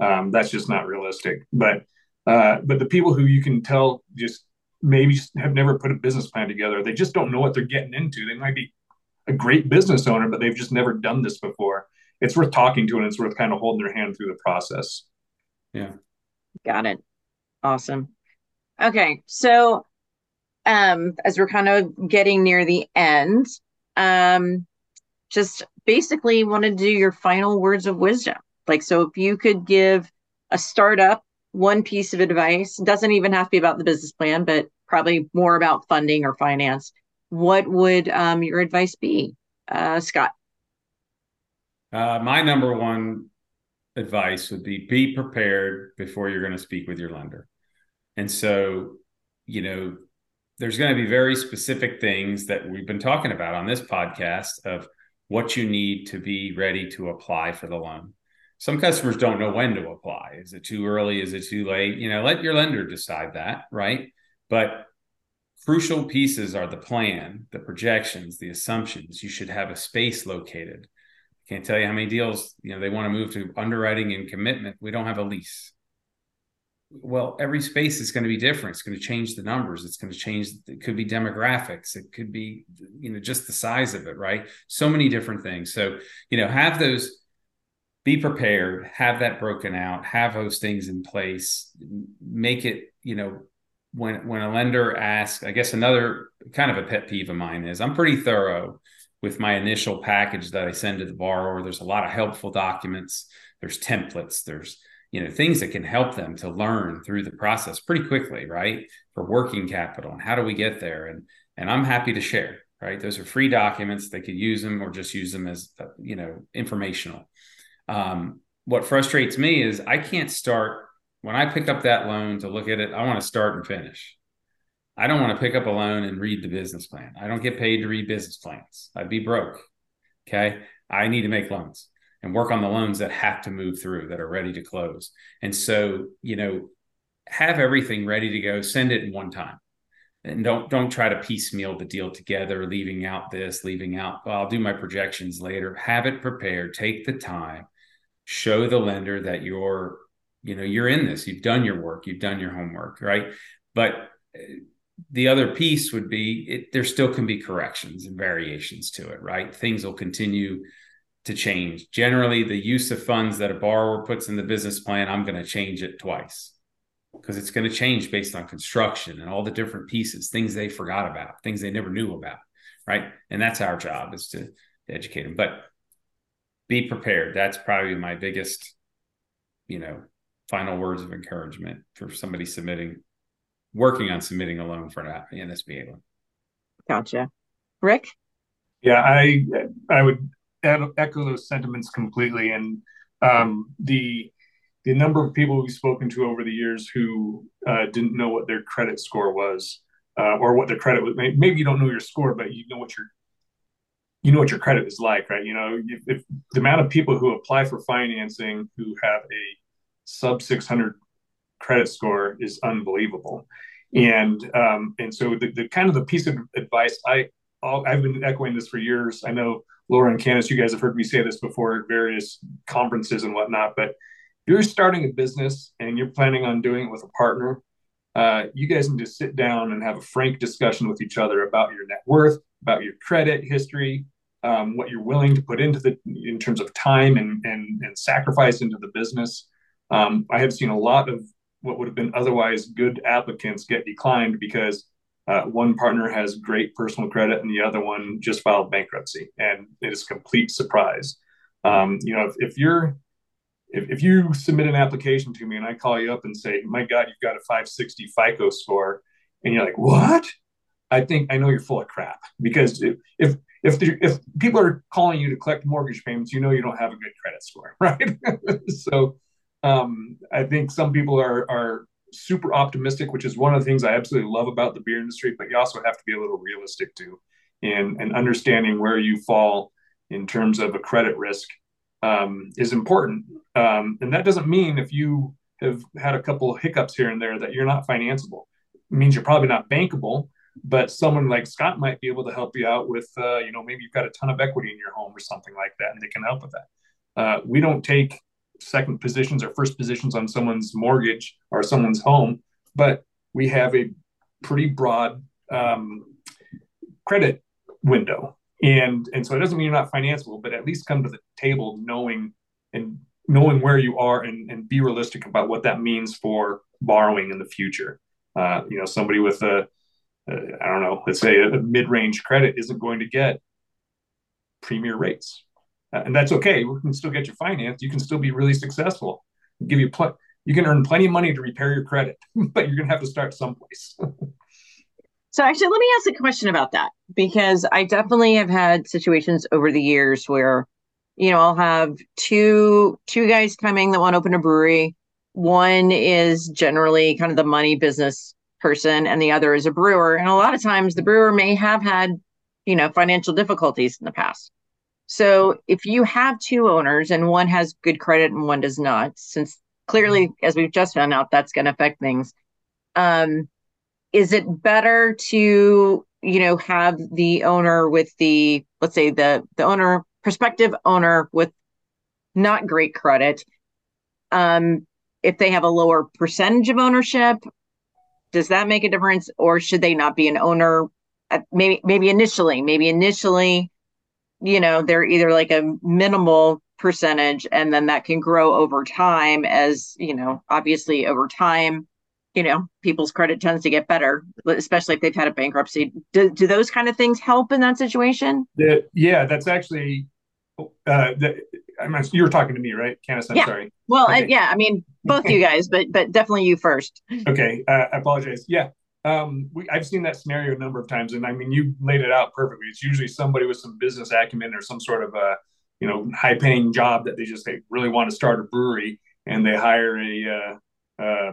Um, that's just not realistic. But uh, but the people who you can tell just maybe have never put a business plan together, they just don't know what they're getting into. They might be a great business owner, but they've just never done this before. It's worth talking to, and it's worth kind of holding their hand through the process. Yeah. Got it. Awesome. Okay. So um as we're kind of getting near the end, um just basically want to do your final words of wisdom. Like so if you could give a startup one piece of advice, doesn't even have to be about the business plan, but probably more about funding or finance, what would um, your advice be? Uh, Scott. Uh, my number one advice would be be prepared before you're going to speak with your lender. And so, you know, there's going to be very specific things that we've been talking about on this podcast of what you need to be ready to apply for the loan. Some customers don't know when to apply. Is it too early? Is it too late? You know, let your lender decide that, right? But crucial pieces are the plan, the projections, the assumptions. You should have a space located I can't tell you how many deals you know they want to move to underwriting and commitment. We don't have a lease. Well, every space is going to be different. It's going to change the numbers. It's going to change. It could be demographics. It could be you know just the size of it, right? So many different things. So you know have those. Be prepared. Have that broken out. Have those things in place. Make it you know when when a lender asks, I guess another kind of a pet peeve of mine is I'm pretty thorough with my initial package that I send to the borrower. There's a lot of helpful documents. There's templates. There's you know things that can help them to learn through the process pretty quickly, right? For working capital and how do we get there? And and I'm happy to share. Right, those are free documents. They could use them or just use them as uh, you know informational. Um, what frustrates me is I can't start when I pick up that loan to look at it. I want to start and finish. I don't want to pick up a loan and read the business plan. I don't get paid to read business plans. I'd be broke. Okay. I need to make loans and work on the loans that have to move through that are ready to close. And so, you know, have everything ready to go, send it in one time. And don't don't try to piecemeal the deal together, leaving out this, leaving out, well, I'll do my projections later. Have it prepared, take the time, show the lender that you're, you know, you're in this, you've done your work, you've done your homework, right? But uh, the other piece would be it, there still can be corrections and variations to it, right? Things will continue to change. Generally, the use of funds that a borrower puts in the business plan, I'm going to change it twice because it's going to change based on construction and all the different pieces, things they forgot about, things they never knew about, right? And that's our job is to, to educate them. But be prepared. That's probably my biggest, you know, final words of encouragement for somebody submitting working on submitting a loan for an NSBA loan. Gotcha. Rick? Yeah, I I would echo those sentiments completely. And um, the the number of people we've spoken to over the years who uh, didn't know what their credit score was, uh, or what their credit was. Maybe you don't know your score, but you know what your you know what your credit is like, right? You know, if, if the amount of people who apply for financing who have a sub 600 credit score is unbelievable. And um, and so the, the kind of the piece of advice I i have been echoing this for years. I know Laura and Candace, you guys have heard me say this before at various conferences and whatnot. But you're starting a business and you're planning on doing it with a partner, uh, you guys need to sit down and have a frank discussion with each other about your net worth, about your credit history, um, what you're willing to put into the in terms of time and and, and sacrifice into the business. Um, I have seen a lot of what would have been otherwise good applicants get declined because uh, one partner has great personal credit and the other one just filed bankruptcy, and it is complete surprise. Um, you know, if, if you're if, if you submit an application to me and I call you up and say, "My God, you've got a 560 FICO score," and you're like, "What?" I think I know you're full of crap because if if if, the, if people are calling you to collect mortgage payments, you know you don't have a good credit score, <laughs> right? so um, I think some people are are super optimistic, which is one of the things I absolutely love about the beer industry. But you also have to be a little realistic too, and and understanding where you fall in terms of a credit risk um, is important. Um, and that doesn't mean if you have had a couple hiccups here and there that you're not financeable. It means you're probably not bankable, but someone like Scott might be able to help you out with, uh, you know, maybe you've got a ton of equity in your home or something like that, and they can help with that. Uh, we don't take second positions or first positions on someone's mortgage or someone's home, but we have a pretty broad um, credit window. And, and so it doesn't mean you're not financeable, but at least come to the table knowing and knowing where you are and, and be realistic about what that means for borrowing in the future. Uh, you know, somebody with a, a I don't know, let's say a, a mid-range credit isn't going to get premier rates uh, and that's okay. We can still get you financed. You can still be really successful. give you pl- you can earn plenty of money to repair your credit, <laughs> but you're going to have to start someplace. <laughs> so actually, let me ask a question about that because I definitely have had situations over the years where, you know, I'll have two two guys coming that want to open a brewery. One is generally kind of the money business person, and the other is a brewer. And a lot of times, the brewer may have had, you know, financial difficulties in the past. So if you have two owners and one has good credit and one does not, since clearly, as we've just found out, that's going to affect things. Um, is it better to you know have the owner with the let's say the the owner prospective owner with not great credit um if they have a lower percentage of ownership does that make a difference or should they not be an owner at, maybe maybe initially maybe initially you know they're either like a minimal percentage and then that can grow over time as you know obviously over time you know, people's credit tends to get better, especially if they've had a bankruptcy. Do, do those kind of things help in that situation? The, yeah, that's actually, uh, the, I'm, you were talking to me, right, Candace? I'm yeah. sorry. Well, okay. I, yeah, I mean, both you guys, but but definitely you first. Okay, uh, I apologize. Yeah, um, we, I've seen that scenario a number of times, and I mean, you laid it out perfectly. It's usually somebody with some business acumen or some sort of a, you know, high-paying job that they just they really want to start a brewery, and they hire a, uh, uh,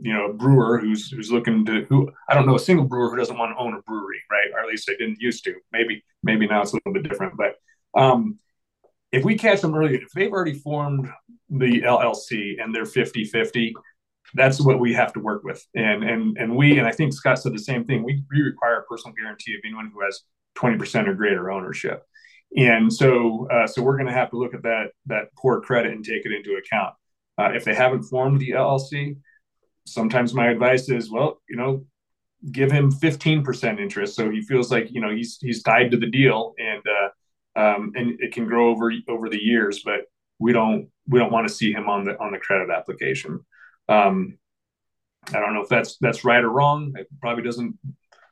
you know, a brewer who's who's looking to who I don't know a single brewer who doesn't want to own a brewery, right? Or at least they didn't used to. Maybe maybe now it's a little bit different, but um, if we catch them early, if they've already formed the LLC and they're 50 50, that's what we have to work with. And and and we and I think Scott said the same thing. We, we require a personal guarantee of anyone who has 20% or greater ownership. And so uh, so we're going to have to look at that that poor credit and take it into account. Uh, if they haven't formed the LLC, sometimes my advice is, well, you know, give him 15% interest so he feels like you know he's he's tied to the deal and uh, um, and it can grow over over the years. But we don't we don't want to see him on the on the credit application. Um, I don't know if that's that's right or wrong. It probably doesn't.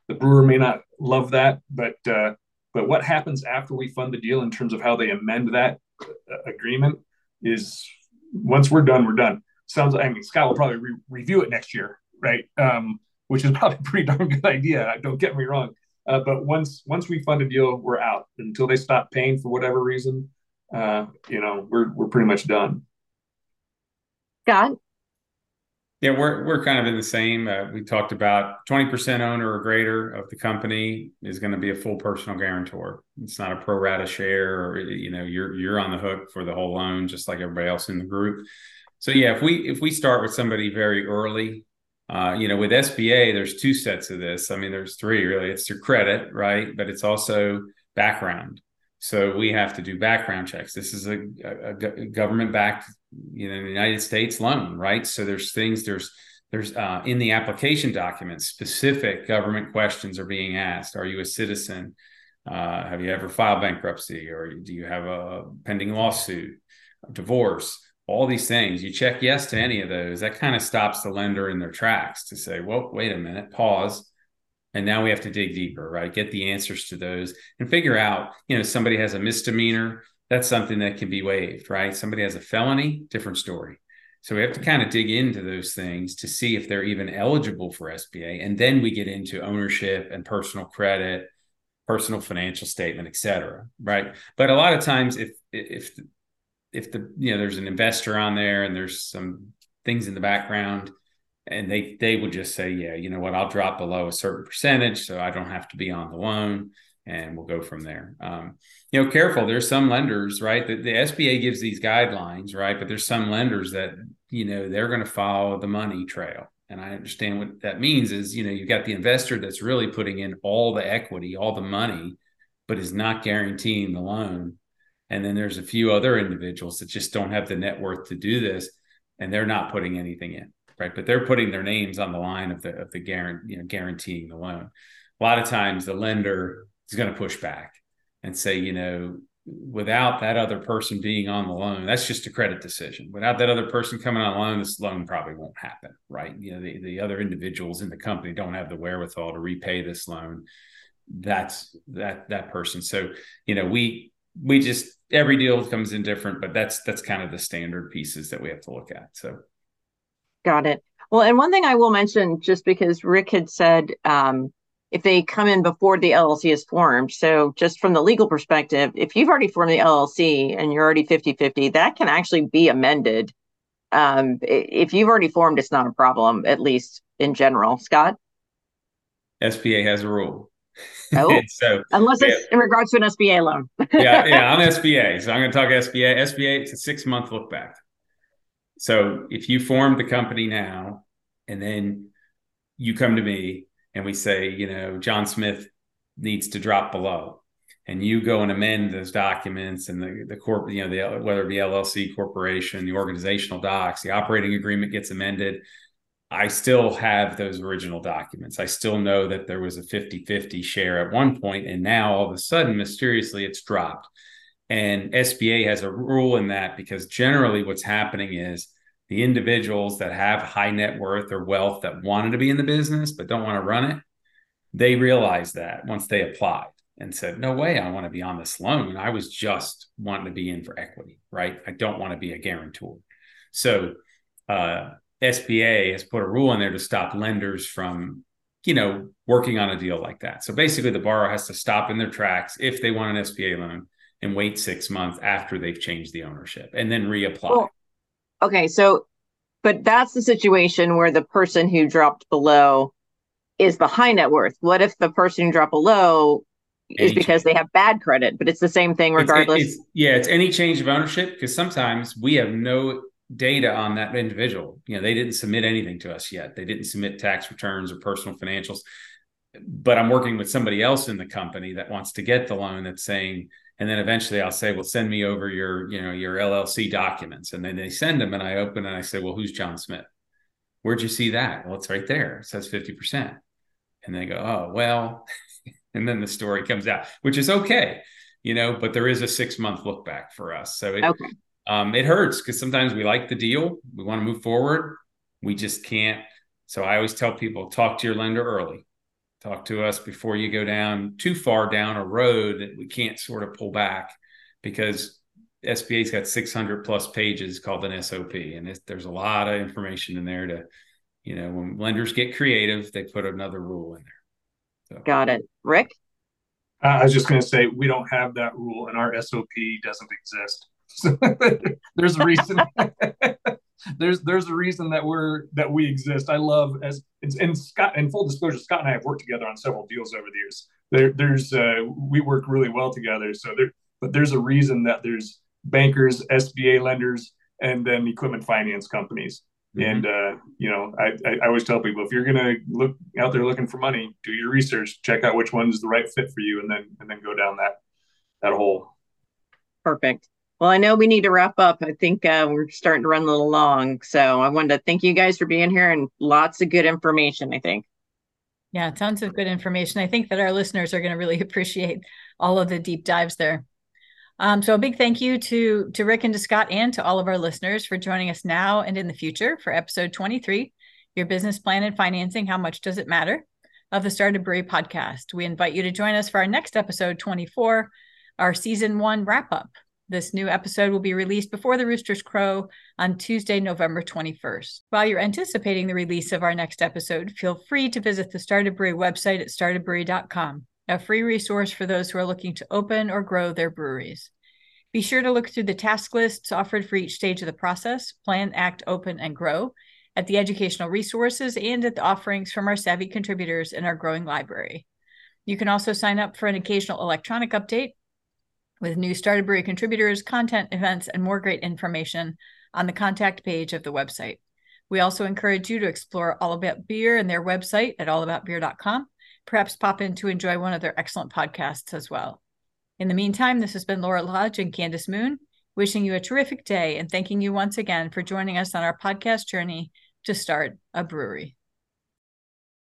The brewer may not love that, but uh, but what happens after we fund the deal in terms of how they amend that uh, agreement is once we're done, we're done. Sounds I mean Scott will probably re- review it next year, right? Um, which is <laughs> probably a pretty darn good idea. Don't get me wrong. Uh, but once once we fund a deal, we're out until they stop paying for whatever reason. Uh, you know, we're we're pretty much done. Scott, yeah, we're we're kind of in the same. Uh, we talked about twenty percent owner or greater of the company is going to be a full personal guarantor. It's not a pro rata share, or you know, you're you're on the hook for the whole loan, just like everybody else in the group. So yeah, if we if we start with somebody very early, uh, you know, with SBA, there's two sets of this. I mean, there's three really. It's your credit, right? But it's also background. So we have to do background checks. This is a, a, a government-backed, you know, United States loan, right? So there's things there's there's uh, in the application documents specific government questions are being asked. Are you a citizen? Uh, have you ever filed bankruptcy, or do you have a pending lawsuit, divorce? All these things. You check yes to any of those. That kind of stops the lender in their tracks to say, "Well, wait a minute, pause." And now we have to dig deeper, right? Get the answers to those and figure out, you know, somebody has a misdemeanor, that's something that can be waived, right? Somebody has a felony, different story. So we have to kind of dig into those things to see if they're even eligible for SBA. And then we get into ownership and personal credit, personal financial statement, et cetera, right? But a lot of times if if if the you know there's an investor on there and there's some things in the background and they they would just say, yeah, you know what, I'll drop below a certain percentage, so I don't have to be on the loan, and we'll go from there. Um, you know, careful. There's some lenders, right? The, the SBA gives these guidelines, right? But there's some lenders that you know they're going to follow the money trail, and I understand what that means. Is you know you've got the investor that's really putting in all the equity, all the money, but is not guaranteeing the loan. And then there's a few other individuals that just don't have the net worth to do this, and they're not putting anything in right? But they're putting their names on the line of the of the guarantee, you know, guaranteeing the loan. A lot of times, the lender is going to push back and say, you know, without that other person being on the loan, that's just a credit decision. Without that other person coming on loan, this loan probably won't happen, right? You know, the, the other individuals in the company don't have the wherewithal to repay this loan. That's that that person. So, you know, we we just every deal comes in different, but that's that's kind of the standard pieces that we have to look at. So Got it. Well, and one thing I will mention, just because Rick had said um, if they come in before the LLC is formed. So, just from the legal perspective, if you've already formed the LLC and you're already 50 50, that can actually be amended. Um, if you've already formed, it's not a problem, at least in general. Scott? SBA has a rule. Oh, so unless it's yeah. in regards to an SBA loan. yeah, yeah, <laughs> on SBA. So I'm going to talk SBA. SBA, it's a six month look back. So if you form the company now and then you come to me and we say, you know, John Smith needs to drop below and you go and amend those documents and the, the corp, you know, the, whether it be LLC corporation, the organizational docs, the operating agreement gets amended. I still have those original documents. I still know that there was a 50 50 share at one point, and now all of a sudden, mysteriously, it's dropped. And SBA has a rule in that because generally what's happening is the individuals that have high net worth or wealth that wanted to be in the business but don't want to run it, they realized that once they applied and said, No way, I want to be on this loan. I was just wanting to be in for equity, right? I don't want to be a guarantor. So, uh, SBA has put a rule in there to stop lenders from, you know, working on a deal like that. So basically, the borrower has to stop in their tracks if they want an SBA loan and wait six months after they've changed the ownership and then reapply. Okay, so, but that's the situation where the person who dropped below is the high net worth. What if the person who dropped below is because change. they have bad credit, but it's the same thing regardless. It's, it's, yeah, it's any change of ownership because sometimes we have no data on that individual. You know, they didn't submit anything to us yet. They didn't submit tax returns or personal financials. But I'm working with somebody else in the company that wants to get the loan that's saying, and then eventually I'll say, well, send me over your, you know, your LLC documents. And then they send them and I open and I say, well, who's John Smith? Where'd you see that? Well, it's right there. It says 50%. And they go, oh, well, <laughs> and then the story comes out, which is okay, you know, but there is a six month look back for us. So it, okay. Um, it hurts because sometimes we like the deal, we want to move forward, we just can't. So I always tell people talk to your lender early, talk to us before you go down too far down a road that we can't sort of pull back because SBA's got 600 plus pages called an SOP, and there's a lot of information in there to, you know, when lenders get creative, they put another rule in there. So. Got it. Rick? Uh, I was just going to say, we don't have that rule and our SOP doesn't exist. <laughs> there's a reason. <laughs> there's there's a reason that we're that we exist. I love as and Scott and full disclosure, Scott and I have worked together on several deals over the years. There there's uh, we work really well together. So there but there's a reason that there's bankers, SBA lenders, and then equipment finance companies. Mm-hmm. And uh, you know, I, I, I always tell people if you're gonna look out there looking for money, do your research, check out which one is the right fit for you, and then and then go down that that hole. Perfect. Well, I know we need to wrap up. I think uh, we're starting to run a little long, so I wanted to thank you guys for being here and lots of good information. I think. Yeah, tons of good information. I think that our listeners are going to really <laughs> appreciate all of the deep dives there. Um, so a big thank you to to Rick and to Scott and to all of our listeners for joining us now and in the future for episode 23, Your Business Plan and Financing, How Much Does It Matter? of the Startup Brewery podcast. We invite you to join us for our next episode 24, our season one wrap up. This new episode will be released before the roosters crow on Tuesday, November 21st. While you're anticipating the release of our next episode, feel free to visit the Startup Brewery website at startupbrewery.com a free resource for those who are looking to open or grow their breweries. Be sure to look through the task lists offered for each stage of the process plan, act, open, and grow at the educational resources and at the offerings from our savvy contributors in our growing library. You can also sign up for an occasional electronic update with new Startup Brewery contributors, content, events, and more great information on the contact page of the website. We also encourage you to explore All About Beer and their website at allaboutbeer.com perhaps pop in to enjoy one of their excellent podcasts as well. In the meantime, this has been Laura Lodge and Candace Moon, wishing you a terrific day and thanking you once again for joining us on our podcast journey to start a brewery.